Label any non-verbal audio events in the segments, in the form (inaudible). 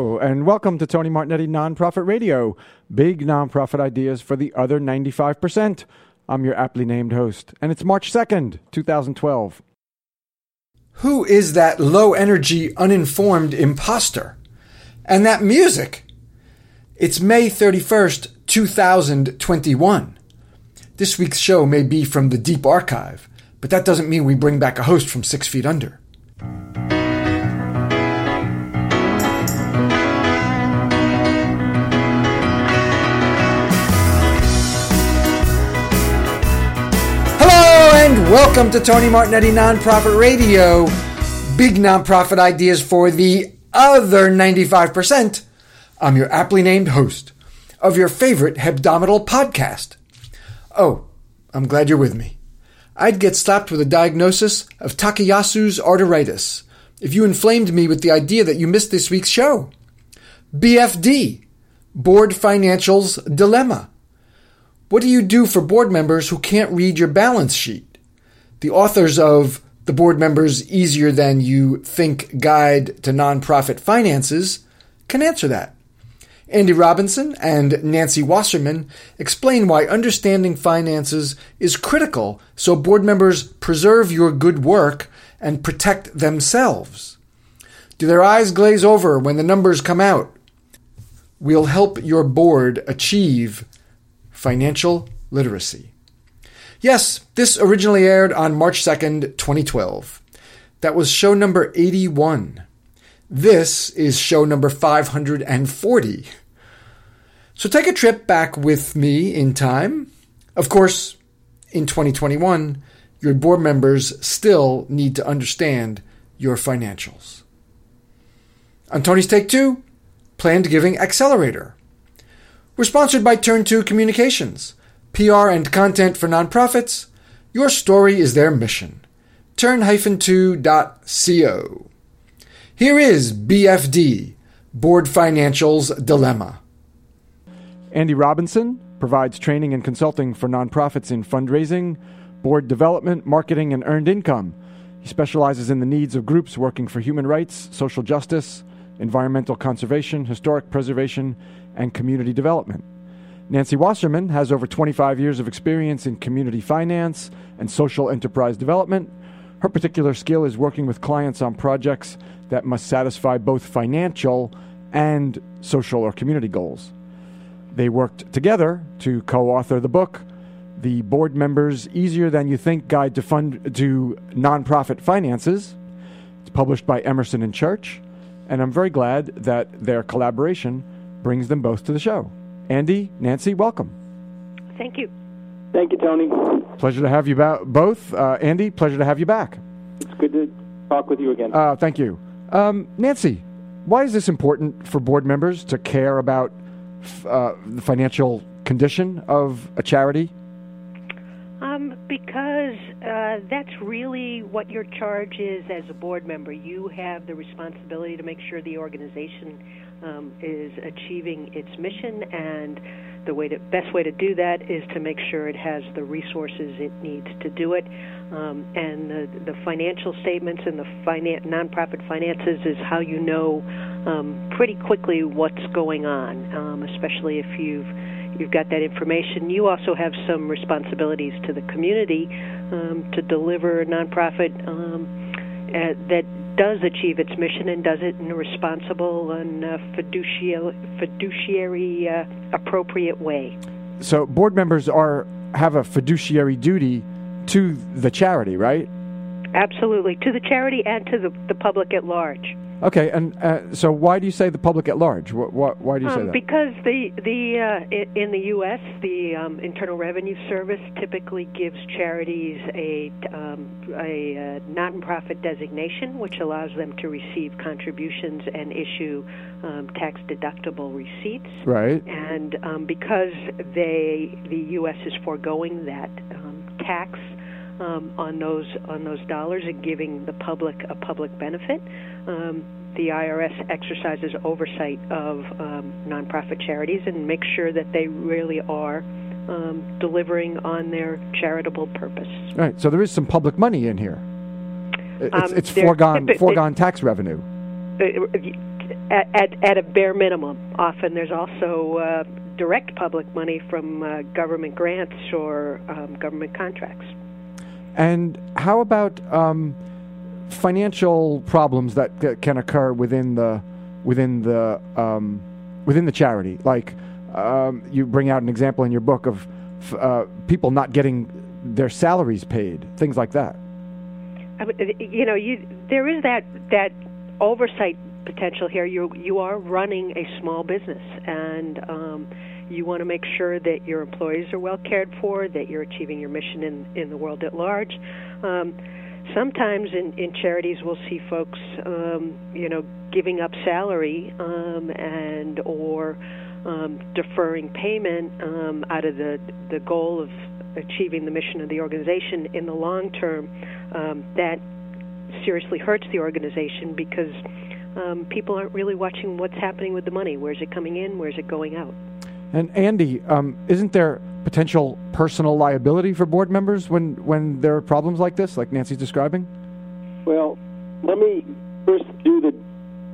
And welcome to Tony Martignetti Nonprofit Radio. Big nonprofit ideas for the other 95%. I'm your aptly named host, and it's March 2nd, 2012. Who is that low energy, uninformed imposter? And that music? It's May 31st, 2021. This week's show may be from the deep archive, but that doesn't mean we bring back a host from six feet under. Welcome to Tony Martignetti Nonprofit Radio. Big nonprofit ideas for the other 95%. I'm your aptly named host of your favorite hebdomadal podcast. Oh, I'm glad you're with me. I'd get slapped with a diagnosis of Takayasu's arteritis if you inflamed me with the idea that you missed this week's show. BFD, Board Financials Dilemma. What do you do for board members who can't read your balance sheet? The authors of The Board Members Easier Than You Think Guide to Nonprofit Finances can answer that. Andy Robinson and Nancy Wasserman explain why understanding finances is critical so board members preserve your good work and protect themselves. Do their eyes glaze over when the numbers come out? We'll help your board achieve financial literacy. Yes, this originally aired on March 2nd, 2012. That was show number 81. This is show number 540. So take a trip back with me in time. Of course, in 2021, your board members still need to understand your financials. On Tony's Take Two, Planned Giving Accelerator. We're sponsored by Turn 2 Communications PR and content for nonprofits, your story is their mission. Turn-2.co. Here is BFD, Board Financials Dilemma. Andy Robinson provides training and consulting for nonprofits in fundraising, board development, marketing, and earned income. He specializes in the needs of groups working for human rights, social justice, environmental conservation, historic preservation, and community development. Nancy Wasserman has over 25 years of experience in community finance and social enterprise development. Her particular skill is working with clients on projects that must satisfy both financial and social or community goals. They worked together to co author the book, The Board Members Easier Than You Think Guide to, Fund, to Nonprofit Finances. It's published by Emerson and Church, and I'm very glad that their collaboration brings them both to the show. Andy, Nancy, welcome. Thank you. Thank you, Tony. Pleasure to have you ba- both. Uh, Andy, pleasure to have you back. It's good to talk with you again. Uh, thank you. Um, Nancy, why is this important for board members to care about f- uh, the financial condition of a charity? Um, because uh, that's really what your charge is as a board member. You have the responsibility to make sure the organization um, is achieving its mission, and the way to, best way to do that is to make sure it has the resources it needs to do it. Um, and the, the financial statements and the finan- nonprofit finances is how you know um, pretty quickly what's going on, um, especially if you've you've got that information. You also have some responsibilities to the community um, to deliver a nonprofit um, that does achieve its mission and does it in a responsible and uh, fiduciary, fiduciary uh, appropriate way. So board members are have a fiduciary duty to the charity, right? Absolutely, to the charity and to the, the public at large. Okay, and uh, so why do you say the public at large? Wh- wh- why do you say um, that? Because the the uh, in the U.S. the um, Internal Revenue Service typically gives charities a um, a uh, non-profit designation, which allows them to receive contributions and issue um, tax deductible receipts. Right. And um, because they the U.S. is foregoing that um, tax. Um, on those on those dollars and giving the public a public benefit. Um, the IRS exercises oversight of um, nonprofit charities and makes sure that they really are um, delivering on their charitable purpose. Right. So there is some public money in here. It's, Um, it's foregone typi- foregone tax revenue. Uh, at, at, at a bare minimum. Often there's also uh, direct public money from uh, government grants or um, government contracts. And how about um, financial problems that c- can occur within the within the um, within the charity? Like um, you bring out an example in your book of f- uh, people not getting their salaries paid, things like that. I mean, you know, you there is that that oversight potential here. You you are running a small business, and um, you want to make sure that your employees are well cared for, that you're achieving your mission in in the world at large. Um, sometimes in in charities, we'll see folks, um, you know, giving up salary um, and or um, deferring payment um, out of the the goal of achieving the mission of the organization in the long term um, that seriously hurts the organization because um, people aren't really watching what's happening with the money. Where's it coming in? Where's it going out? And Andy, um, isn't there potential personal liability for board members when when there are problems like this, like Nancy's describing? Well, let me first do the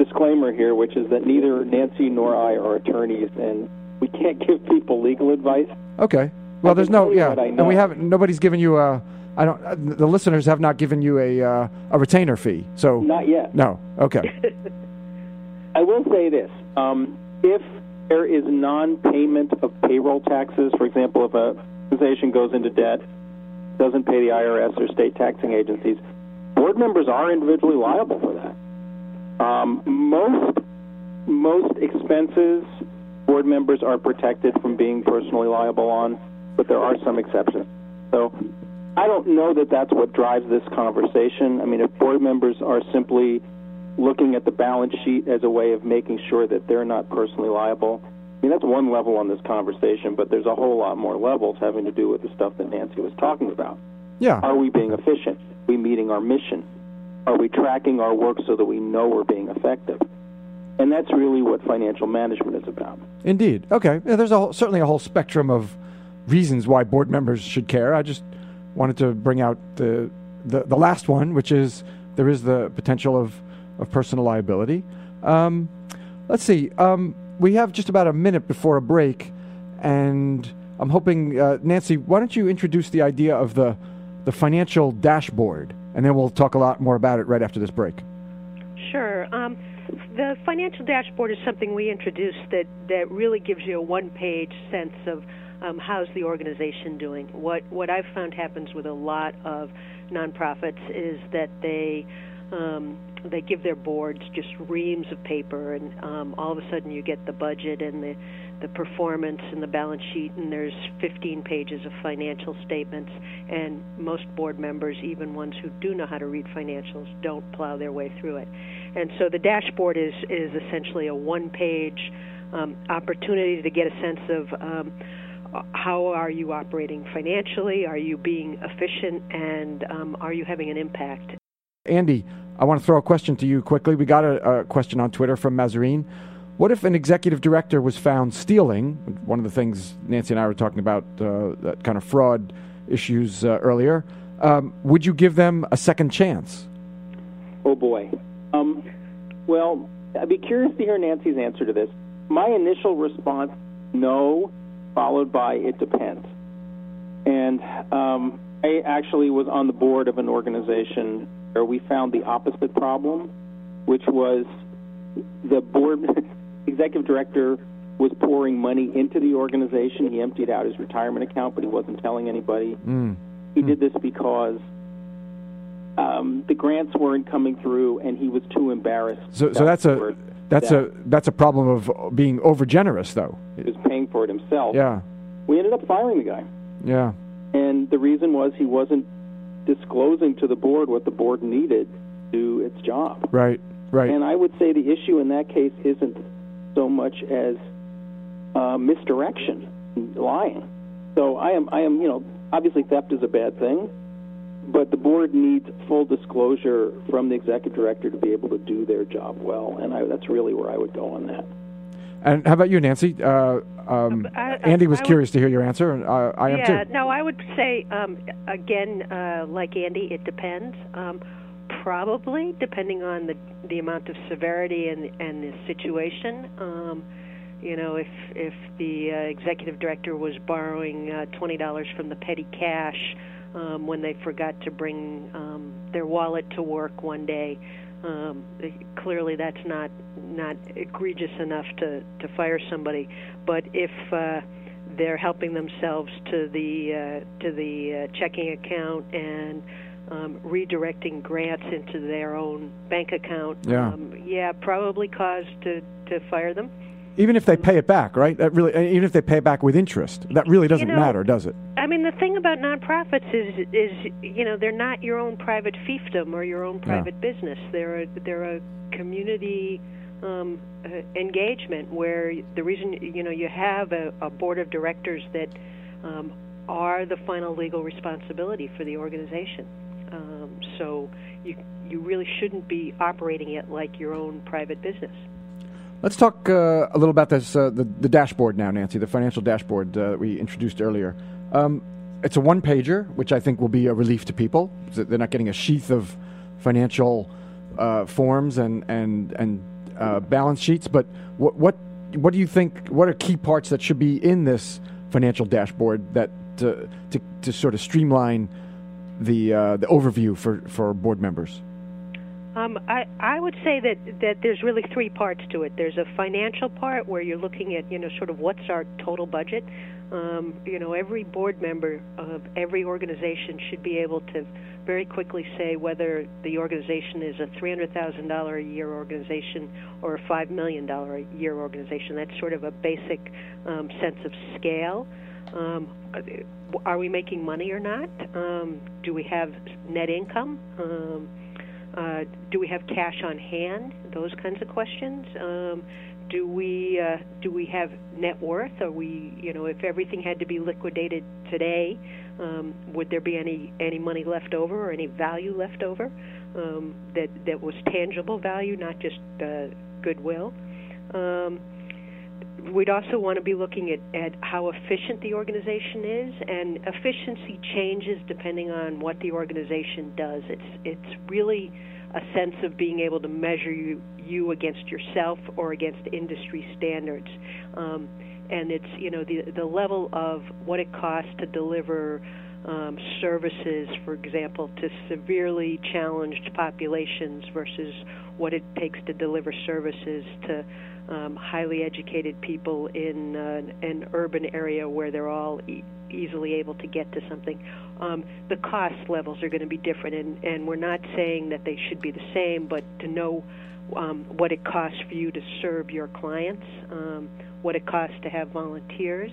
disclaimer here, which is that neither Nancy nor I are attorneys, and we can't (laughs) give people legal advice. Okay. Well, there's no yeah, and we haven't. Nobody's given you a. I don't. Uh, the listeners have not given you a uh, a retainer fee. So Not yet. no. Okay. (laughs) I will say this: um, if there is non-payment of payroll taxes, for example, if a organization goes into debt, doesn't pay the IRS or state taxing agencies, board members are individually liable for that. Um, most most expenses, board members are protected from being personally liable on, but there are some exceptions. So. I don't know that that's what drives this conversation. I mean, if board members are simply looking at the balance sheet as a way of making sure that they're not personally liable. I mean, that's one level on this conversation, but there's a whole lot more levels having to do with the stuff that Nancy was talking about. Yeah. Are we being efficient? Are we meeting our mission? Are we tracking our work so that we know we're being effective? And that's really what financial management is about. Indeed. Okay. Yeah, there's a whole, certainly a whole spectrum of reasons why board members should care. I just wanted to bring out the the, the last one, which is there is the potential of, of personal liability. Um, let's see. Um, we have just about a minute before a break, and I'm hoping uh, Nancy, why don't you introduce the idea of the the financial dashboard, and then we'll talk a lot more about it right after this break. Sure. Um, the financial dashboard is something we introduced that, that really gives you a one page sense of um, how's the organization doing. What, what I've found happens with a lot of nonprofits is that they um, they give their boards just reams of paper, and um, all of a sudden you get the budget and the the performance and the balance sheet, and there's 15 pages of financial statements. And most board members, even ones who do know how to read financials, don't plow their way through it. And so the dashboard is is essentially a one-page um, opportunity to get a sense of. Um, how are you operating financially? Are you being efficient? And um, are you having an impact? Andy, I want to throw a question to you quickly. We got a, a question on Twitter from Mazarine. What if an executive director was found stealing? One of the things Nancy and I were talking about, uh, that kind of fraud issues uh, earlier. Um, would you give them a second chance? Oh boy. Um, well, I'd be curious to hear Nancy's answer to this. My initial response, no, followed by it depends. And um, I actually was on the board of an organization where we found the opposite problem, which was the board (laughs) executive director was pouring money into the organization. He emptied out his retirement account, but he wasn't telling anybody. Mm. He did this because um, the grants weren't coming through, and he was too embarrassed. So, so that's a that's Yeah. a that's a problem of being overgenerous, though. He was paying for it himself. Yeah, We ended up firing the guy, yeah, and the reason was he wasn't disclosing to the board what the board needed to do its job. right, right. And I would say the issue in that case isn't so much as uh, misdirection, lying. So I am, I am, you know, obviously theft is a bad thing, but the board needs full disclosure from the executive director to be able to do their job well, and I, that's really where I would go on that. And how about you, Nancy? Uh, um, I- I- Andy was I would- curious to hear your answer, and uh, I am yeah, too. no, I would say um, again, uh, like Andy, it depends. Um, probably, depending on the the amount of severity and and the situation. Um, you know, if if the uh, executive director was borrowing uh, twenty dollars from the petty cash um, when they forgot to bring um, their wallet to work one day, um, clearly that's not not egregious enough to to fire somebody. But if uh, they're helping themselves to the uh, to the uh, checking account and um, redirecting grants into their own bank account. Yeah, um, yeah, probably cause to to fire them. Even if they pay it back, right? That really, even if they pay it back with interest, that really doesn't You know, matter, does it? I mean, the thing about nonprofits is, is you know, they're not your own private fiefdom or your own private business. They're a, they're a community um, uh, engagement where the reason you know you have a, a board of directors that um, are the final legal responsibility for the organization. Um, so you you really shouldn't be operating it like your own private business. Let's talk uh, a little about this uh, the, the dashboard now, Nancy, the financial dashboard uh, that we introduced earlier. Um, it's a one pager, which I think will be a relief to people. They're not getting a sheath of financial uh, forms and and and uh, balance sheets. But what what what do you think? What are key parts that should be in this financial dashboard that to to, to sort of streamline the uh, the overview for, for board members? Um, I, I would say that, that there's really three parts to it. There's a financial part where you're looking at, you know, sort of what's our total budget. Um, you know, every board member of every organization should be able to very quickly say whether the organization is a $300,000 a year organization or a $5 million a year organization. That's sort of a basic um, sense of scale. Um, are we making money or not? Um, do we have net income? Uh, do we have cash on hand? Those kinds of questions. Um, do we uh, do we have net worth? Are we you know if everything had to be liquidated today, um, would there be any any money left over or any value left over um, that that was tangible value, not just uh, goodwill? Um, we'd also want to be looking at, at how efficient the organization is, and efficiency changes depending on what the organization does. It's it's really a sense of being able to measure you you against yourself or against industry standards, um, and it's you know the the level of what it costs to deliver. Um, services, for example, to severely challenged populations versus what it takes to deliver services to um, highly educated people in uh, an urban area where they're all e- easily able to get to something. Um, the cost levels are going to be different, and, and we're not saying that they should be the same, but to know um, what it costs for you to serve your clients, um, what it costs to have volunteers,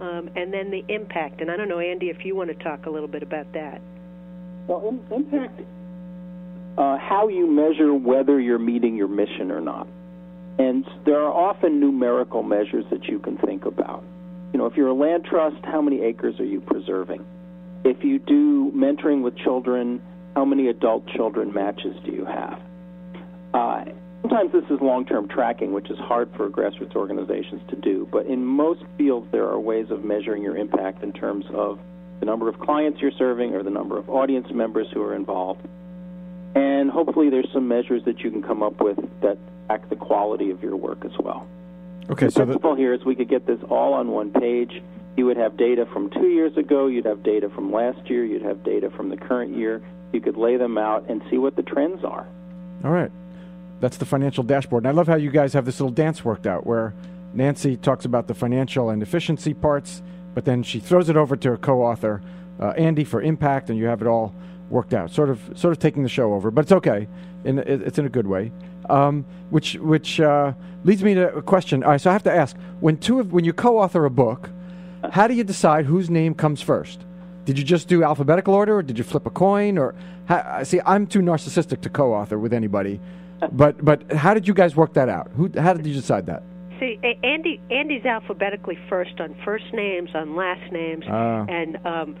um, and then the impact. And I don't know, Andy, if you want to talk a little bit about that. Well, im- impact, uh, how you measure whether you're meeting your mission or not. And there are often numerical measures that you can think about. You know, if you're a land trust, how many acres are you preserving? If you do mentoring with children, how many adult children matches do you have? Uh, sometimes this is long term tracking, which is hard for grassroots organizations to do. But in most fields, there are ways of measuring your impact in terms of the number of clients you're serving or the number of audience members who are involved. And hopefully, there's some measures that you can come up with that the quality of your work as well. Okay, The so the, principle here is we could get this all on one page. You would have data from two years ago, you'd have data from last year, you'd have data from the current year. You could lay them out and see what the trends are. All right. That's the financial dashboard. And I love how you guys have this little dance worked out where Nancy talks about the financial and efficiency parts, but then she throws it over to her co-author, uh, Andy, for impact, and you have it all worked out. Sort of, sort of taking the show over, but it's okay. In, it's in a good way. Um, which, which uh, leads me to a question. All right, so I have to ask: when two of, when you co-author a book, how do you decide whose name comes first? Did you just do alphabetical order, or did you flip a coin? Or how, see, I'm too narcissistic to co-author with anybody. (laughs) But but how did you guys work that out? Who how did you decide that? See, Andy Andy's alphabetically first on first names, on last names, Ah. and um,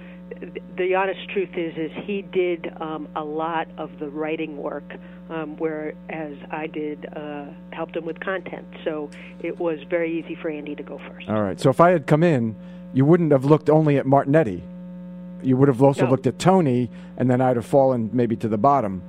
the honest truth is, is he did um, a lot of the writing work, um, whereas I did uh, helped him with content. So it was very easy for Andy to go first. All right. So if I had come in, you wouldn't have looked only at Martignetti. You would have also No. looked at Tony, and then I'd have fallen maybe to the bottom.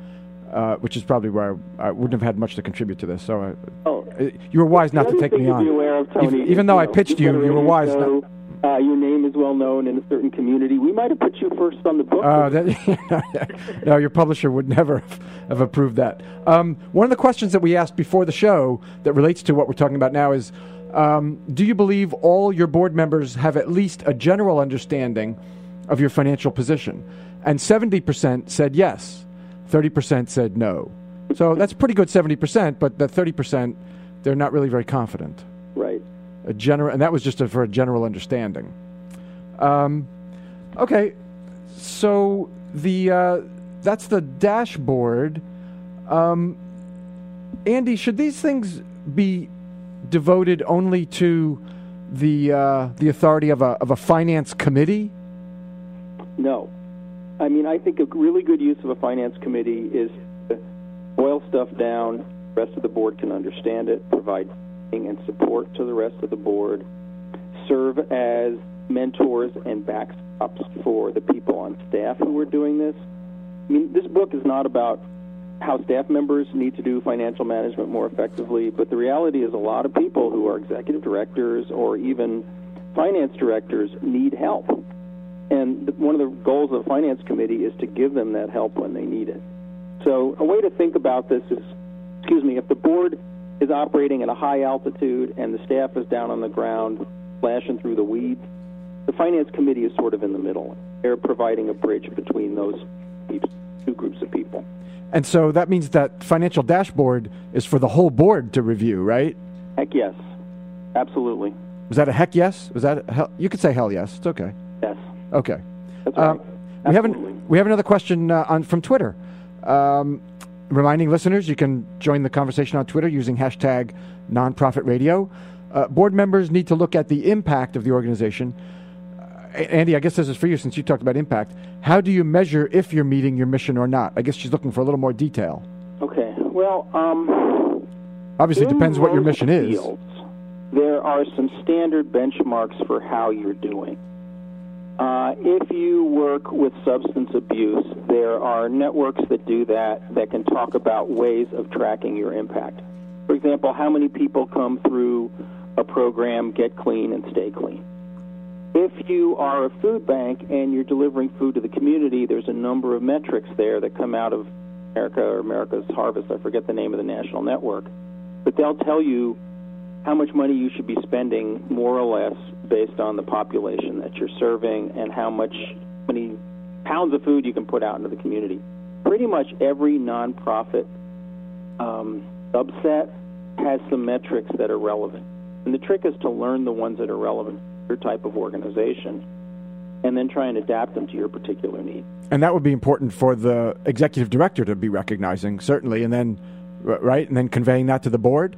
uh, which is probably where I, I, wouldn't have had much to contribute to this. So, I, oh, uh, you were wise not to take me on. Of, Tony, even, even though I pitched you, you were wise. Show, uh, your name is well known in a certain community. We might have put you first on the book. Uh, that, (laughs) no, your publisher would never have approved that. Um, one of the questions that we asked before the show that relates to what we're talking about now is um, Do you believe all your board members have at least a general understanding of your financial position? And 70% said yes, 30% said no. So that's pretty good 70%, but the 30%, they're not really very confident. Right. A general, and that was just a, for a general understanding. Um, okay, so the uh, that's the dashboard. Um, Andy, should these things be devoted only to the uh, the authority of a of a finance committee? No, I mean I think a really good use of a finance committee is to boil stuff down. The rest of the board can understand it, provide and support to the rest of the board, serve as mentors and backups for the people on staff who are doing this. I mean, this book is not about how staff members need to do financial management more effectively, but the reality is a lot of people who are executive directors or even finance directors need help. And one of the goals of the finance committee is to give them that help when they need it. So, a way to think about this is excuse me, if the board is operating at a high altitude and the staff is down on the ground flashing through the weeds, the finance committee is sort of in the middle. They're providing a bridge between those two groups of people. And so that means that financial dashboard is for the whole board to review, right? Heck yes. Absolutely. Was that a heck yes? Was that hell? You could say hell yes. It's okay. Yes. Okay. That's right. Um, we have an, we have another question uh, on from Twitter. Um, reminding listeners, you can join the conversation on Twitter using hashtag nonprofit radio. Uh, board members need to look at the impact of the organization Andy, I guess this is for you since you talked about impact. How do you measure if you're meeting your mission or not? I guess she's looking for a little more detail. Okay. Well, um, obviously, it depends what your mission fields, is. There are some standard benchmarks for how you're doing. Uh, if you work with substance abuse, there are networks that do that that can talk about ways of tracking your impact. For example, how many people come through a program, get clean, and stay clean? If you are a food bank and you're delivering food to the community, there's a number of metrics there that come out of America or America's Harvest. I forget the name of the national network. But they'll tell you how much money you should be spending, more or less, based on the population that you're serving and how much many pounds of food you can put out into the community. Pretty much every nonprofit um, subset has some metrics that are relevant. And the trick is to learn the ones that are relevant to your type of organization and then try and adapt them to your particular need. And that would be important for the executive director to be recognizing, certainly, and then, right, and then conveying that to the board?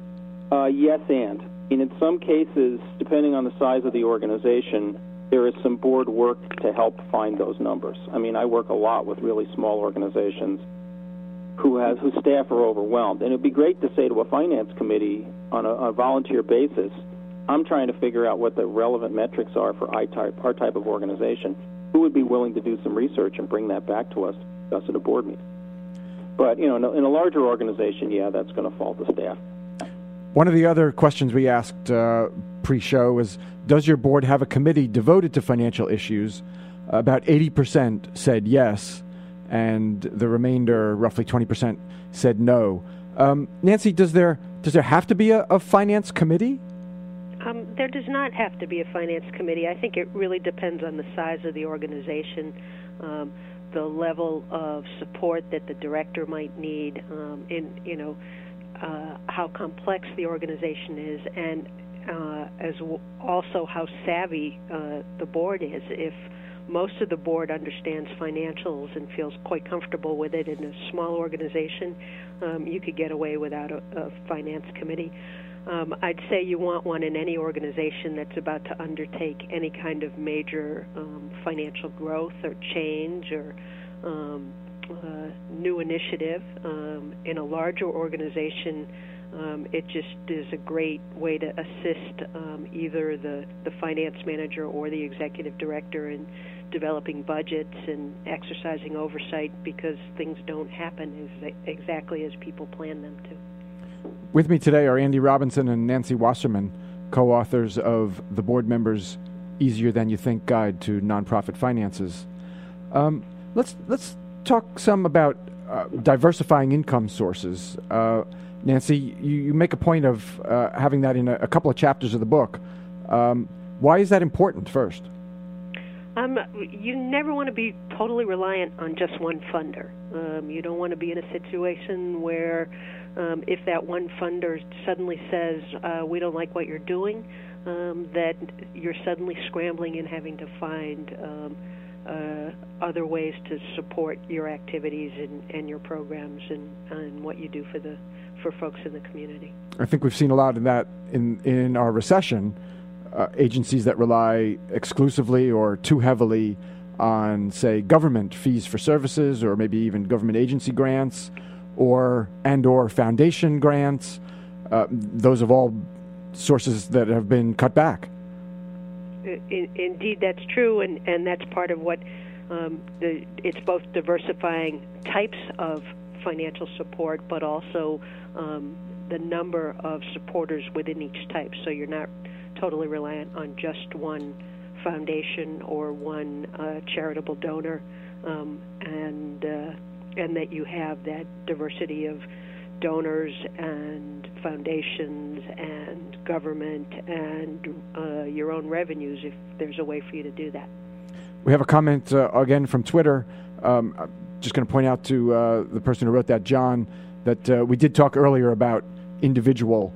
Uh, yes, and. And in some cases, depending on the size of the organization, there is some board work to help find those numbers. I mean, I work a lot with really small organizations who has whose staff are overwhelmed, and it'd be great to say to a finance committee on a, a volunteer basis, I'm trying to figure out what the relevant metrics are for type, our type of organization. Who would be willing to do some research and bring that back to us, us at a board meeting? But you know, in a, in a larger organization, yeah, that's going to fall to staff. One of the other questions we asked uh, pre-show was, does your board have a committee devoted to financial issues? About 80% said yes, and the remainder, roughly 20%, said no. Um, Nancy, does there does there have to be a, a finance committee? Um, there does not have to be a finance committee. I think it really depends on the size of the organization, um, the level of support that the director might need, um, in you know uh, how complex the organization is, and uh, as w- also how savvy uh, the board is. If most of the board understands financials and feels quite comfortable with it in a small organization, um, you could get away without a, a finance committee. Um, I'd say you want one in any organization that's about to undertake any kind of major um, financial growth or change or um, uh, new initiative. Um, in a larger organization, um, it just is a great way to assist um, either the, the finance manager or the executive director in developing budgets and exercising oversight because things don't happen as, exactly as people plan them to. With me today are Andy Robinson and Nancy Wasserman, co authors of The Board Members Easier Than You Think Guide to Nonprofit Finances. Um, let's, let's talk some about uh, diversifying income sources. Uh, Nancy, you, you, make a point of uh, having that in a, a, couple of chapters of the book. Um, why is that important first? Um, you never want to be totally reliant on just one funder. Um, you don't want to be in a situation where, um, if that one funder suddenly says, uh, "We don't like what you're doing," um, that you're suddenly scrambling and having to find um, uh, other ways to support your activities and, and your programs and, and what you do for the for folks in the community. I think we've seen a lot of that in in our recession uh, agencies that rely exclusively or too heavily on, say, government fees for services, or maybe even government agency grants, or and or foundation grants. Uh, those of all sources that have been cut back. In, indeed, that's true, and, and that's part of what um, the, it's both diversifying types of financial support, but also um, the number of supporters within each type. So you're not totally reliant on just one foundation or one uh, charitable donor, um, and uh, and that you have that diversity of donors and foundations and government and uh, your own revenues if there's a way for you to do that. We have a comment uh, again from Twitter. Um, I'm just going to point out to uh, the person who wrote that, John, that uh, we did talk earlier about individual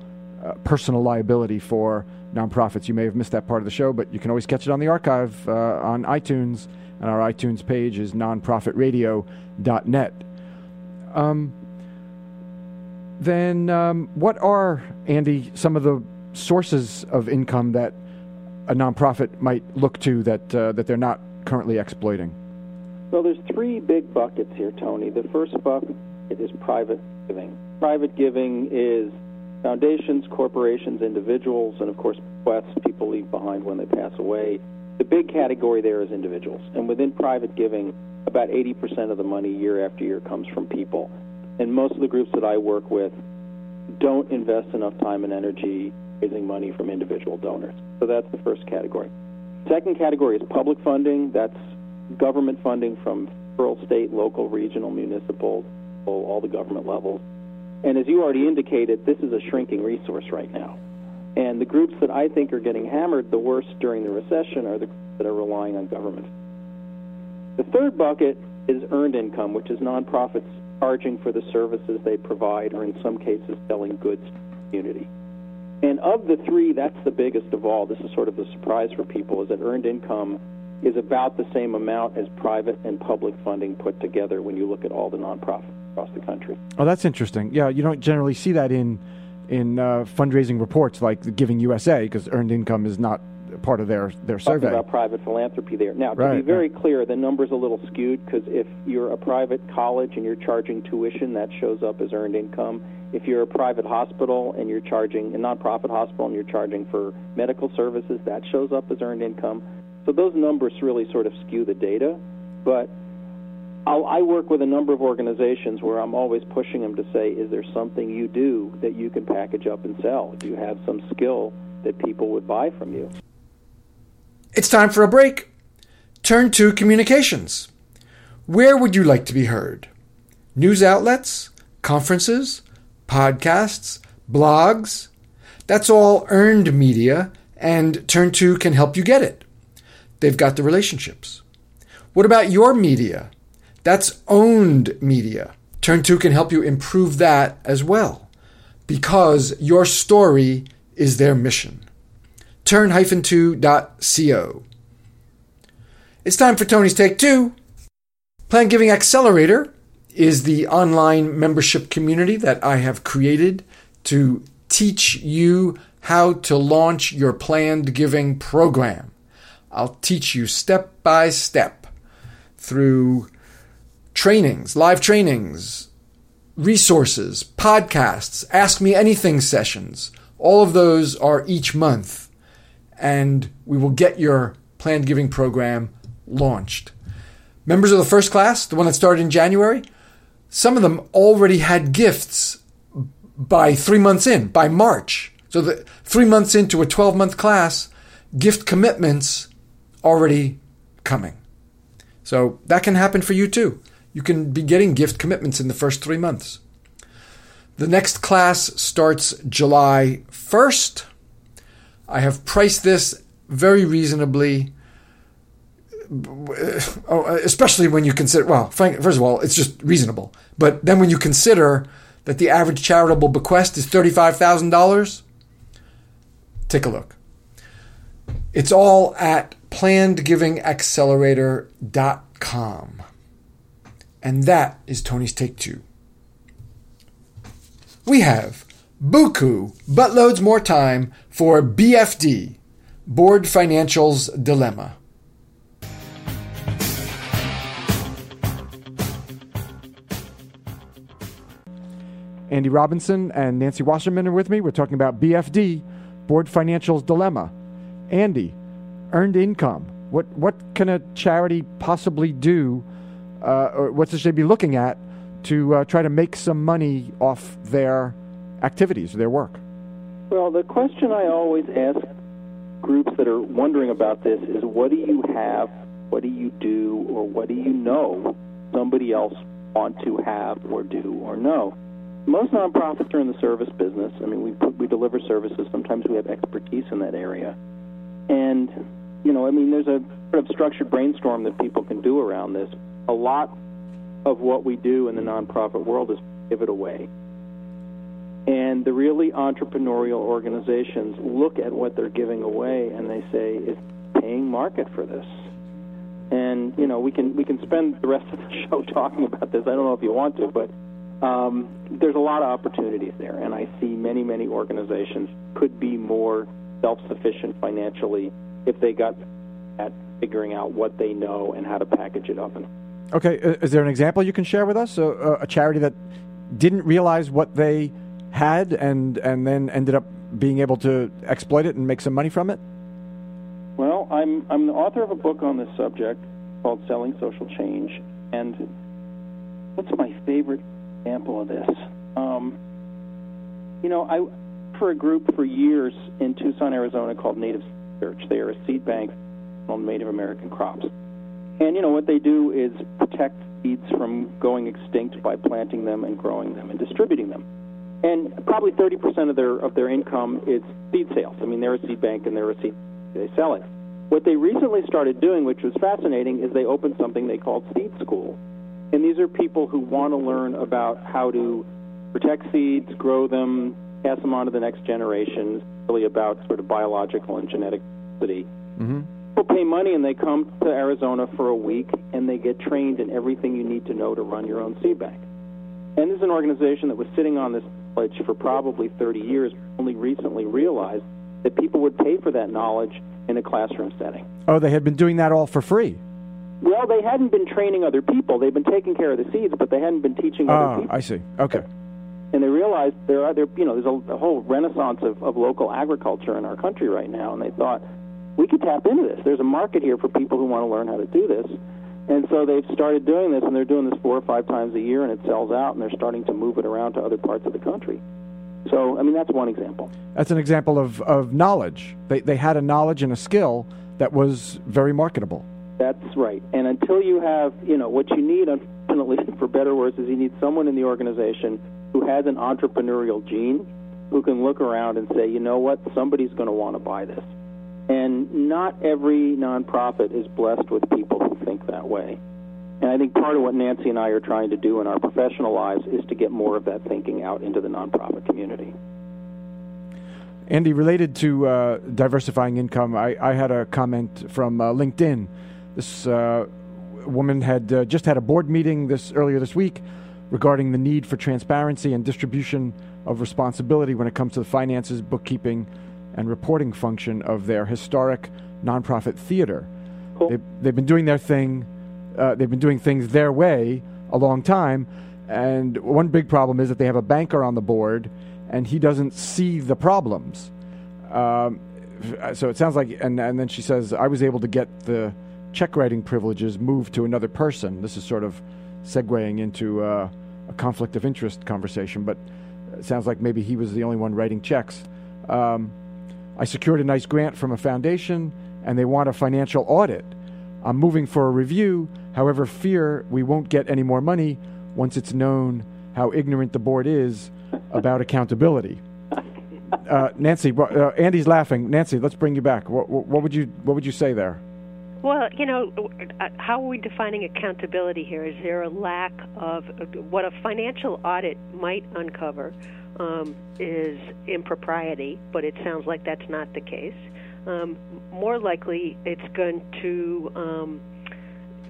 personal liability for nonprofits. You may have missed that part of the show, but you can always catch it on the archive uh, on iTunes, and our iTunes page is nonprofitradio.net. Um, then, um, what are, Andy, some of the sources of income that a nonprofit might look to that uh, that they're not currently exploiting? Well, there's three big buckets here, Tony. The first bucket is private giving. Private giving is foundations, corporations, individuals, and of course, bequests people leave behind when they pass away. The big category there is individuals. And within private giving, about 80% of the money year after year comes from people. And most of the groups that I work with don't invest enough time and energy raising money from individual donors. So that's the first category. Second category is public funding. That's government funding from federal, state, local, regional, municipal, all the government levels. And as you already indicated, this is a shrinking resource right now. And the groups that I think are getting hammered the worst during the recession are the groups that are relying on government. The third bucket is earned income, which is nonprofits charging for the services they provide, or in some cases, selling goods to the community. And of the three, that's the biggest of all. This is sort of the surprise for people: is that earned income is about the same amount as private and public funding put together when you look at all the nonprofits across the country. Oh, that's interesting. Yeah, you don't generally see that in in uh, fundraising reports like Giving USA because earned income is not part of their their survey. Talking about private philanthropy there. Now, to right, be very right. clear, the number's a little skewed because if you're a private college and you're charging tuition, that shows up as earned income. If you're a private hospital and you're charging a nonprofit hospital and you're charging for medical services, that shows up as earned income. So those numbers really sort of skew the data, but I'll, I work with a number of organizations where I'm always pushing them to say, is there something you do that you can package up and sell? Do you have some skill that people would buy from you? It's time for a break. Turn 2 communications. Where would you like to be heard? News outlets, conferences, podcasts, blogs? That's all earned media, and Turn 2 can help you get it. They've got the relationships. What about your media? That's owned media. Turn 2 can help you improve that as well because your story is their mission. Turn-2.co. It's time for Tony's Take 2. Planned Giving Accelerator is the online membership community that I have created to teach you how to launch your planned giving program. I'll teach you step by step through trainings, live trainings, resources, podcasts, ask me anything sessions. All of those are each month. And we will get your planned giving program launched. Members of the first class, the one that started in January, some of them already had gifts by three months in, by March. So the three months into a 12 month class, gift commitments already coming. So that can happen for you too. You can be getting gift commitments in the first three months. The next class starts July 1st. I have priced this very reasonably, Oh, uh, especially when you consider, well, first of all, it's just reasonable. But then when you consider that the average charitable bequest is $35,000, take a look. It's all at plannedgivingaccelerator.com. And that is Tony's Take Two. We have Buku, but loads more time for BFD, Board Financials Dilemma. Andy Robinson and Nancy Wasserman are with me. We're talking about BFD, Board Financials Dilemma. Andy, earned income. What what can a charity possibly do, uh, or what should they be looking at to uh, try to make some money off their activities, their work? Well, the question I always ask groups that are wondering about this is, what do you have, what do you do, or what do you know somebody else want to have or do or know? Most nonprofits are in the service business. I mean, we we deliver services. Sometimes we have expertise in that area, and you know, I mean, there's a sort of structured brainstorm that people can do around this. A lot of what we do in the nonprofit world is give it away. And the really entrepreneurial organizations look at what they're giving away and they say, "Is paying market for this?" And you know, we can we can spend the rest of the (laughs) show talking about this. I don't know if you want to, but um, there's a lot of opportunities there, and I see many many organizations could be more self-sufficient financially if they got at figuring out what they know and how to package it up. And okay, is there an example you can share with us? Uh, a charity that didn't realize what they had and and then ended up being able to exploit it and make some money from it. Well, I'm I'm the author of a book on this subject called Selling Social Change, and what's my favorite example of this? Um, you know, I for a group for years in Tucson, Arizona called Native Search. They are a seed bank on Native American crops. And, you know, what they do is protect seeds from going extinct by planting them and growing them and distributing them. And probably 30% of their of their income is seed sales. I mean, they're a seed bank and they're a seed they sell it. What they recently started doing, which was fascinating, is they opened something they called Seed School. And these are people who want to learn about how to protect seeds, grow them, pass them on to the next generation, really about sort of biological and genetic diversity. Mm-hmm. People pay money and they come to Arizona for a week and they get trained in everything you need to know to run your own seed bank. And this is an organization that was sitting on this knowledge for probably 30 years, only recently realized that people would pay for that knowledge in a classroom setting. Oh, they had been doing that all for free. Well, they hadn't been training other people. They've been taking care of the seeds, but they hadn't been teaching other oh, people. I see. Okay and they realized there are there you know there's a, a whole renaissance of, of local agriculture in our country right now, and they thought we could tap into this. There's a market here for people who want to learn how to do this. And so they've started doing this, and they're doing this four or five times a year, and it sells out, and they're starting to move it around to other parts of the country. So, I mean, that's one example. That's an example of, of knowledge. They, they had a knowledge and a skill that was very marketable. That's right. And until you have, you know, what you need, unfortunately, (laughs) for better or worse, is you need someone in the organization who has an entrepreneurial gene who can look around and say, you know what, somebody's going to want to buy this. And not every nonprofit is blessed with people who think that way. And I think part of what Nancy and I are trying to do in our professional lives is to get more of that thinking out into the nonprofit community. Andy, related to uh, diversifying income, I, I, had a comment from uh, LinkedIn. This uh, woman had uh, just had a board meeting this earlier this week regarding the need for transparency and distribution of responsibility when it comes to the finances, bookkeeping, and reporting function of their historic nonprofit theater. Cool. They've, they've, been doing their thing, uh, they've been doing things their way a long time. And one big problem is that they have a banker on the board and he doesn't see the problems. Um, so it sounds like, and, and then she says, I was able to get the check writing privileges move to another person. This is sort of segueing into uh, a conflict of interest conversation, but it sounds like maybe he was the only one writing checks. Um, I secured a nice grant from a foundation, and they want a financial audit. I'm moving for a review. However, fear we won't get any more money once it's known how ignorant the board is about (laughs) accountability. Uh, Nancy, uh, Andy's laughing. Nancy, let's bring you back. What, what, would you What would you say there? Well, you know, uh, how are we defining accountability here? Is there a lack of what a financial audit might uncover um, is impropriety, but it sounds like that's not the case. Um, more likely, it's going to um,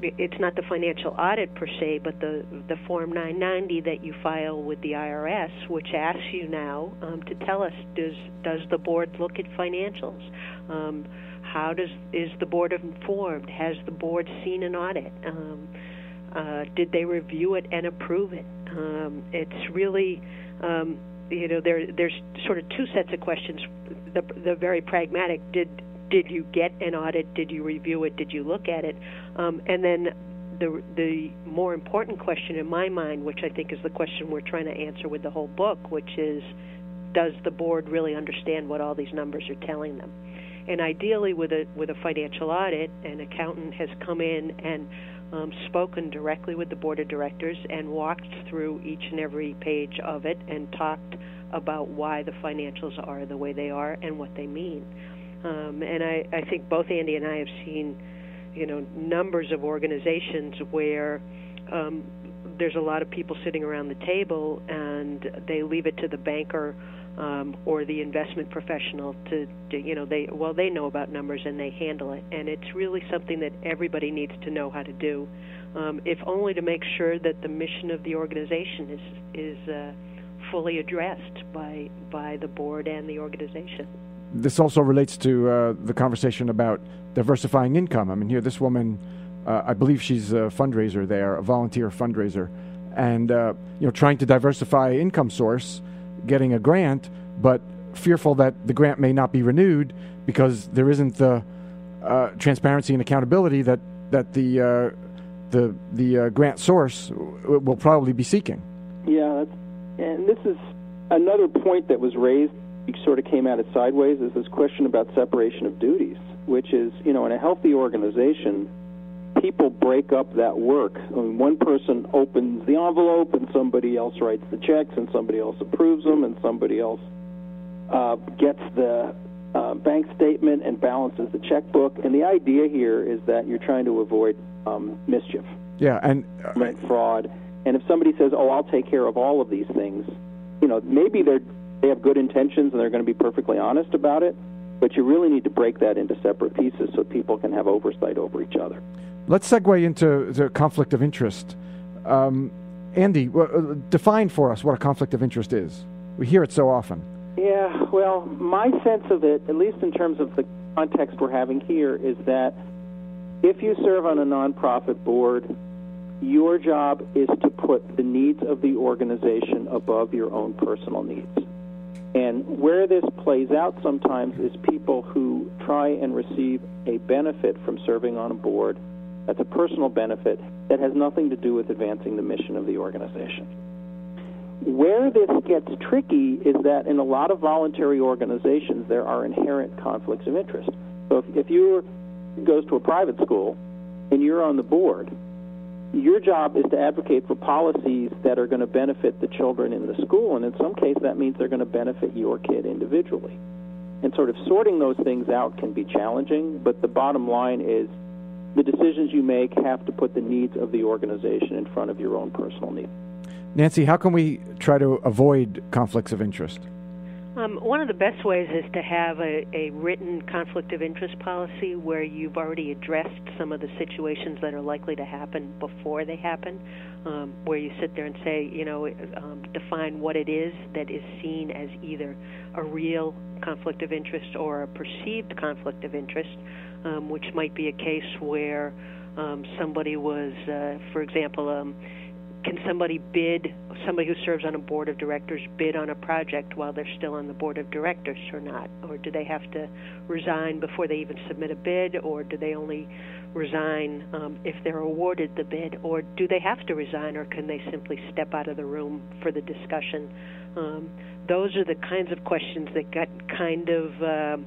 it's not the financial audit per se, but the the Form 990 that you file with the IRS, which asks you now um, to tell us does does the board look at financials? Um, how does is the board informed? Has the board seen an audit? Um, uh, did they review it and approve it? Um, it's really um, you know there there's sort of two sets of questions. The the very pragmatic did did you get an audit? Did you review it? Did you look at it? Um, and then the the more important question in my mind, which I think is the question we're trying to answer with the whole book, which is, does the board really understand what all these numbers are telling them? And ideally, with a with a financial audit, an accountant has come in and um, spoken directly with the board of directors and walked through each and every page of it and talked about why the financials are the way they are and what they mean. Um, and I, I think both Andy and I have seen, you know, numbers of organizations where um, there's a lot of people sitting around the table and they leave it to the banker um, or the investment professional to, to, you know, they well they know about numbers and they handle it, and it's really something that everybody needs to know how to do, um, if only to make sure that the mission of the organization is is uh, fully addressed by by the board and the organization this also relates to uh, the conversation about diversifying income. I mean, here, this woman, uh, I believe she's a fundraiser there, a volunteer fundraiser, and uh, you know, trying to diversify income source, getting a grant, but fearful that the grant may not be renewed because there isn't the uh, transparency and accountability that that the uh, the the uh, grant source will probably be seeking. Yeah, and this is another point that was raised sort of came at it sideways is this question about separation of duties, which is, you know, in a healthy organization, people break up that work. I mean, one person opens the envelope, and somebody else writes the checks, and somebody else approves them, and somebody else uh, gets the uh, bank statement and balances the checkbook. And the idea here is that you're trying to avoid um, mischief. Yeah, and uh, fraud. And if somebody says, "Oh, I'll take care of all of these things," you know, maybe they're they have good intentions and they're going to be perfectly honest about it, but you really need to break that into separate pieces so people can have oversight over each other. Let's segue into the conflict of interest. Um, Andy, uh, define for us what a conflict of interest is. We hear it so often. Yeah, well, my sense of it, at least in terms of the context we're having here, is that if you serve on a nonprofit board, your job is to put the needs of the organization above your own personal needs. And where this plays out sometimes is people who try and receive a benefit from serving on a board that's a personal benefit that has nothing to do with advancing the mission of the organization. Where this gets tricky is that in a lot of voluntary organizations, there are inherent conflicts of interest. So if, if you goes to a private school and you're on the board, your job is to advocate for policies that are going to benefit the children in the school, and in some case, that means they're going to benefit your kid individually. And sort of sorting those things out can be challenging, but the bottom line is the decisions you make have to put the needs of the organization in front of your own personal needs. Nancy, how can we try to avoid conflicts of interest? Um, one of the best ways is to have a, a written conflict of interest policy where you've already addressed some of the situations that are likely to happen before they happen, um, where you sit there and say, you know, um, define what it is that is seen as either a real conflict of interest or a perceived conflict of interest, um, which might be a case where um, somebody was, uh, for example, um, can somebody bid, somebody who serves on a board of directors, bid on a project while they're still on the board of directors or not? Or do they have to resign before they even submit a bid, or do they only resign um, if they're awarded the bid, or do they have to resign, or can they simply step out of the room for the discussion? Um, those are the kinds of questions that get kind of uh,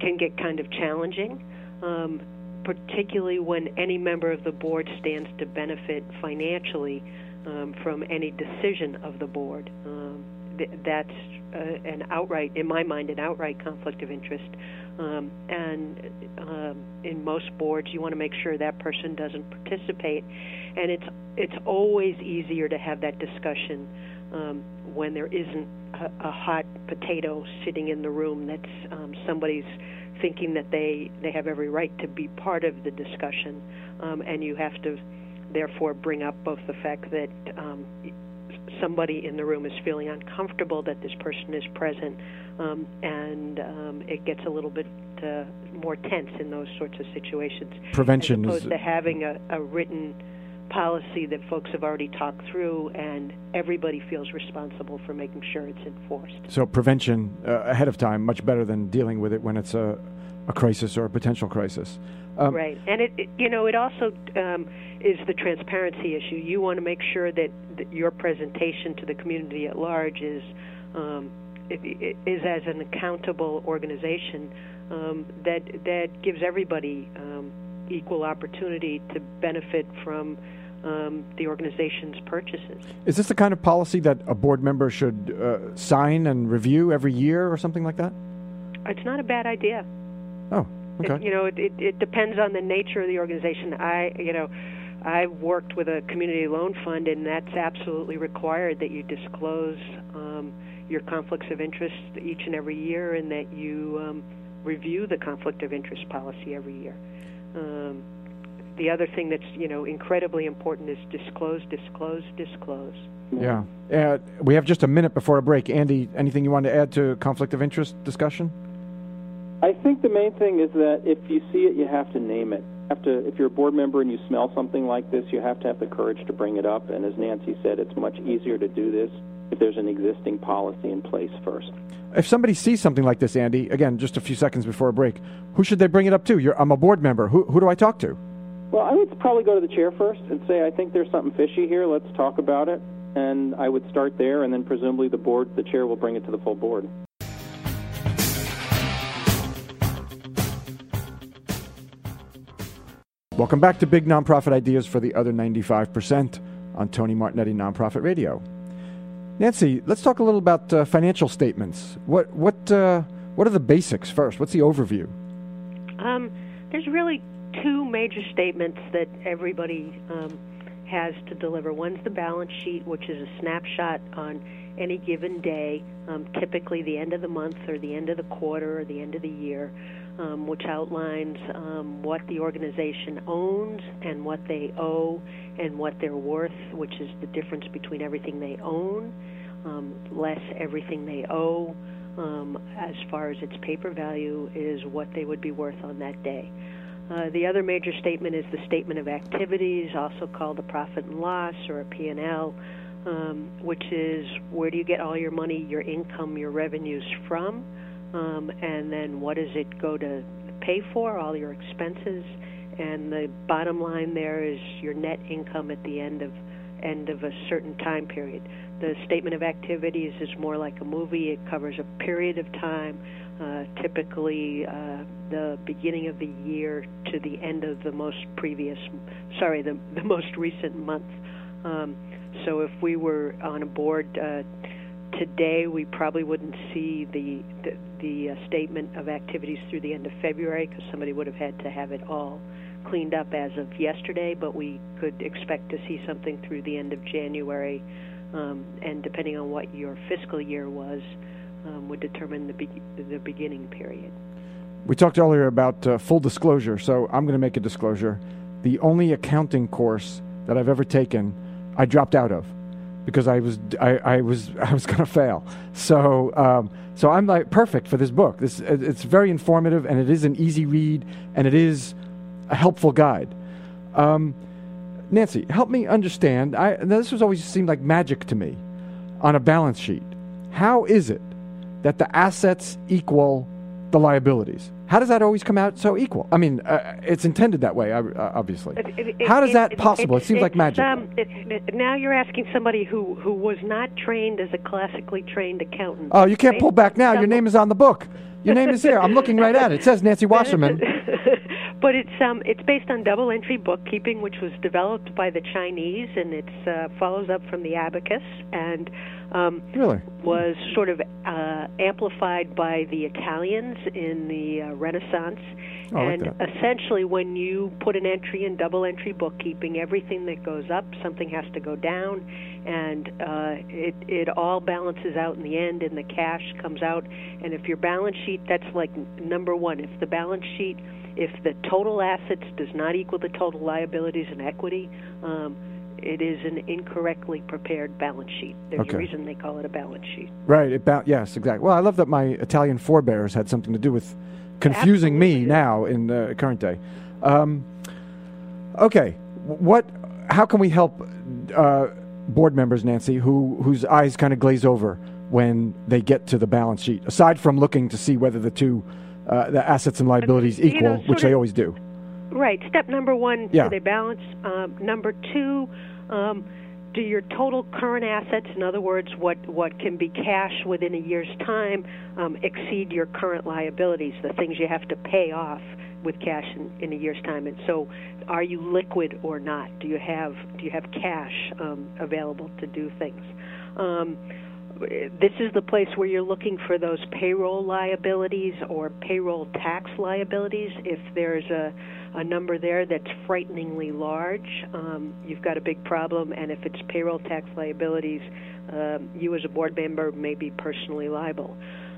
can get kind of challenging, um, particularly when any member of the board stands to benefit financially um, from any decision of the board. Um, th- that's uh, an outright, in my mind, an outright conflict of interest. Um, and um, in most boards, you want to make sure that person doesn't participate. And it's it's always easier to have that discussion um, when there isn't a, a hot potato sitting in the room that's um, somebody's thinking that they they have every right to be part of the discussion, um, and you have to therefore bring up both the fact that um, somebody in the room is feeling uncomfortable that this person is present, um, and um, it gets a little bit uh, more tense in those sorts of situations. Prevention as opposed is to having a, a written policy that folks have already talked through, and everybody feels responsible for making sure it's enforced. so prevention uh, ahead of time much better than dealing with it when it's a, a crisis or a potential crisis. Um, right, and it, it you know it also um, is the transparency issue. You want to make sure that, that your presentation to the community at large is um, it, it is as an accountable organization um, that that gives everybody um, equal opportunity to benefit from um, the organization's purchases. Is this the kind of policy that a board member should uh, sign and review every year or something like that? It's not a bad idea. Oh, It- okay. you know, it, it, it depends on the nature of the organization. I, you know, I worked with a community loan fund, and that's absolutely required that you disclose um, your conflicts of interest each and every year, and that you um, review the conflict of interest policy every year. Um, the other thing that's you know incredibly important is disclose, disclose, disclose. Yeah. Uh, we have just a minute before a break. Andy, anything you want to add to conflict of interest discussion? I think the main thing is that if you see it, you have to name it. Have to, if you're a board member and you smell something like this, you have to have the courage to bring it up. And as Nancy said, it's much easier to do this if there's an existing policy in place first. If somebody sees something like this, Andy, again, just a few seconds before a break, who should they bring it up to? You're, I'm a board member. Who, who do I talk to? Well, I would probably go to the chair first and say, I think there's something fishy here. Let's talk about it. And I would start there, and then presumably the board, the chair will bring it to the full board. Welcome back to Big Nonprofit Ideas for the Other 95% on Tony Martignetti Nonprofit Radio. Nancy, let's talk a little about uh, financial statements. What, what, uh, what are the basics first? What's the overview? Um, there's really two major statements that everybody um, has to deliver. One's the balance sheet, which is a snapshot on any given day, um, typically the end of the month or the end of the quarter or the end of the year, um, which outlines um, what the organization owns and what they owe and what they're worth, which is the difference between everything they own um, less everything they owe um, as far as its paper value is what they would be worth on that day. Uh, the other major statement is the statement of activities, also called a profit and loss or a P&L, um, which is where do you get all your money, your income, your revenues from, um, and then what does it go to pay for, all your expenses, and the bottom line there is your net income at the end of end of a certain time period. The statement of activities is more like a movie. It covers a period of time, uh, typically uh, the beginning of the year to the end of the most previous, sorry, the, the most recent month. Um, so if we were on a board uh, today, we probably wouldn't see the the, the uh, statement of activities through the end of February because somebody would have had to have it all cleaned up as of yesterday. But we could expect to see something through the end of January, um, and depending on what your fiscal year was, um, would determine the be- the beginning period. We talked earlier about uh, full disclosure, so I'm going to make a disclosure. The only accounting course that I've ever taken, I dropped out of because I was I, I was (laughs) I was going to fail. So um, so I'm like perfect for this book. This it's very informative and it is an easy read and it is a helpful guide. Um, Nancy, help me understand. I this was always seemed like magic to me on a balance sheet. How is it that the assets equal the liabilities? How does that always come out so equal? I mean, uh, it's intended that way, uh, obviously. It- it- How does it- that possible? It seems like magic. Um, now you're asking somebody who, who was not trained as a classically trained accountant. Oh, you can't pull back now. Your name is on the book. Your name is here. I'm looking right at it. It says Nancy (laughs) Wasserman. (laughs) but it's um it's based on double entry bookkeeping, which was developed by the Chinese, and it uh, follows up from the abacus and. Um, Really? was sort of uh, amplified by the Italians in the uh, Renaissance. Oh, like and that. essentially, when you put an entry in double entry bookkeeping, everything that goes up, something has to go down, and uh, it it all balances out in the end, and the cash comes out. And if your balance sheet, that's like number one. If the balance sheet, if the total assets does not equal the total liabilities and equity, um, it is an incorrectly prepared balance sheet. There's Okay. a reason they call it a balance sheet. Right. It ba- yes, exactly. Well, I love that my Italian forebears had something to do with confusing me now in the current day. Um, okay. What? How can we help uh, board members, Nancy, who whose eyes kind of glaze over when they get to the balance sheet? Aside from looking to see whether the two, uh, the assets and liabilities You know, equal, sort which they always do. Right. Step number one, Yeah. do they balance? Um, number two, um, do your total current assets, in other words, what, what can be cash within a year's time, um, exceed your current liabilities, the things you have to pay off with cash in, in a year's time? And so, are you liquid or not? Do you have do you have cash um, available to do things? Um, this is the place where you're looking for those payroll liabilities or payroll tax liabilities. If there's a, a number there that's frighteningly large, um, you've got a big problem. And if it's payroll tax liabilities, um, you as a board member may be personally liable.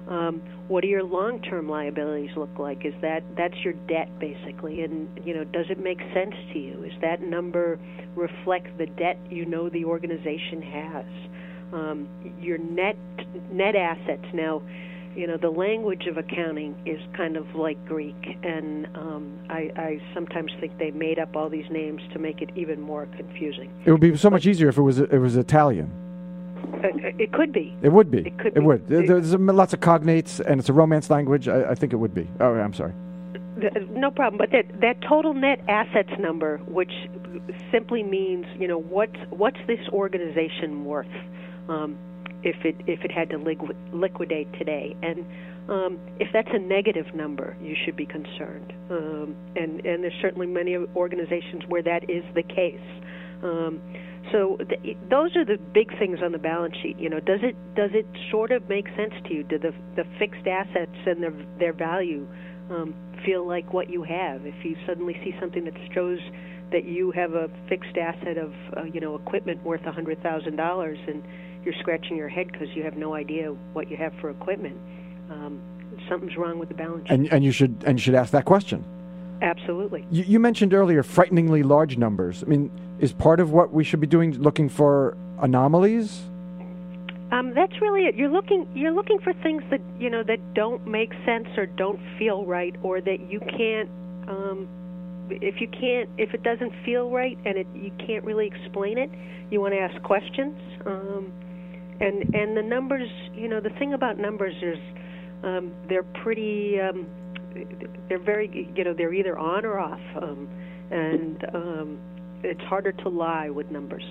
Um, what do your long-term liabilities look like? Is that that's your debt basically? And you know, does it make sense to you? Is that number reflect the debt you know the organization has? um, your net net assets. Now, you know the language of accounting is kind of like Greek, and um, I, I sometimes think they made up all these names to make it even more confusing. It would be so much easier if it was it was Italian. Uh, it could be. It would be. It could be. would. There's lots of cognates, and it's a Romance language. I, I think it would be. Oh, I'm sorry. No problem, but that that total net assets number, which simply means you know what's what's this organization worth, um, if it if it had to liqu- liquidate today, and um, if that's a negative number, you should be concerned. Um, and and there's certainly many organizations where that is the case. Um, so th- those are the big things on the balance sheet. You know, does it does it sort of make sense to you? Do the the fixed assets and their their value um, feel like what you have? If you suddenly see something that shows that you have a fixed asset of uh, you know equipment worth a hundred thousand dollars, and you're scratching your head because you have no idea what you have for equipment, um, something's wrong with the balance sheet. And and you should and you should ask that question. Absolutely. You, you mentioned earlier frighteningly large numbers. I mean, is part of what we should be doing looking for anomalies? Um, that's really it. You're looking you're looking for things that you know that don't make sense or don't feel right, or that you can't. Um, if you can't, if it doesn't feel right and it you can't really explain it, you want to ask questions. Um, and and the numbers, you know, the thing about numbers is um, they're pretty. Um, they're very, you know, they're either on or off, um, and um, it's harder to lie with numbers.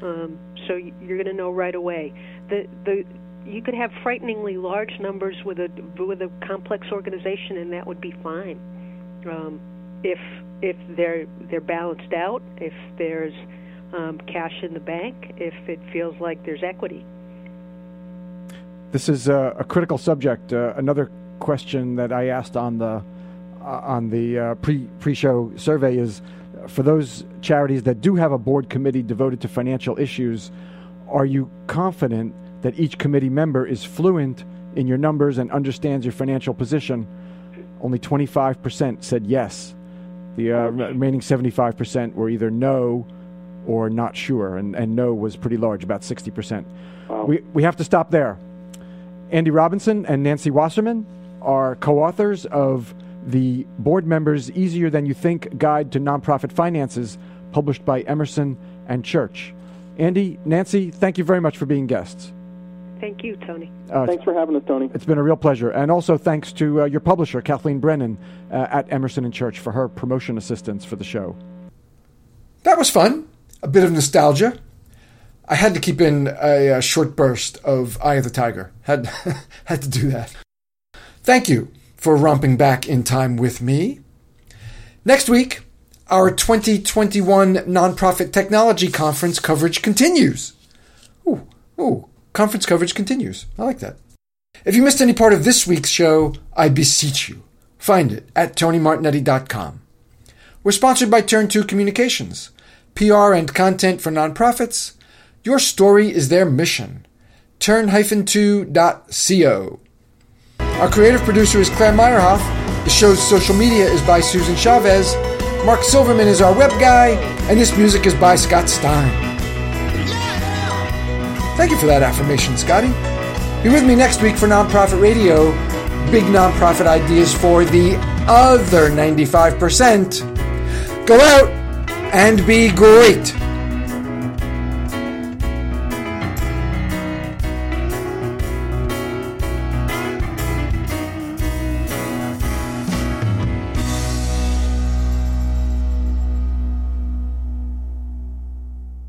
Um, so you're going to know right away. The the you could have frighteningly large numbers with a with a complex organization, and that would be fine. Um, if if they're they're balanced out, if there's um, cash in the bank, if it feels like there's equity. This is a, a critical subject. Uh, another question that I asked on the uh, on the uh, pre pre show survey is for those charities that do have a board committee devoted to financial issues. Are you confident that each committee member is fluent in your numbers and understands your financial position? Only 25% said yes. The uh, remaining 75% were either no or not sure, and, and no was pretty large, about 60%. We, we have to stop there. Andy Robinson and Nancy Wasserman are co authors of the Board Members Easier Than You Think Guide to Nonprofit Finances, published by Emerson and Church. Andy, Nancy, thank you very much for being guests. Thank you, Tony. Uh, Thanks for having us, Tony. It's been a real pleasure. And also thanks to uh, your publisher, Kathleen Brennan, uh, at Emerson and Church, for her promotion assistance for the show. That was fun. A bit of nostalgia. I had to keep in a, a short burst of Eye of the Tiger. Had, (laughs) had to do that. Thank you for romping back in time with me. Next week, our 2021 Nonprofit Technology Conference coverage continues. Ooh, ooh, conference coverage continues. I like that. If you missed any part of this week's show, I beseech you, find it at tonymartignetti.com. We're sponsored by Turn 2 Communications, PR and content for nonprofits. Your story is their mission. Turn-2.co. Our creative producer is Claire Meyerhoff. The show's social media is by Susan Chavez. Mark Silverman is our web guy, and this music is by Scott Stein. Thank you for that affirmation, Scotty. Be with me next week for Nonprofit Radio. Big nonprofit ideas for the other 95%. Go out and be great.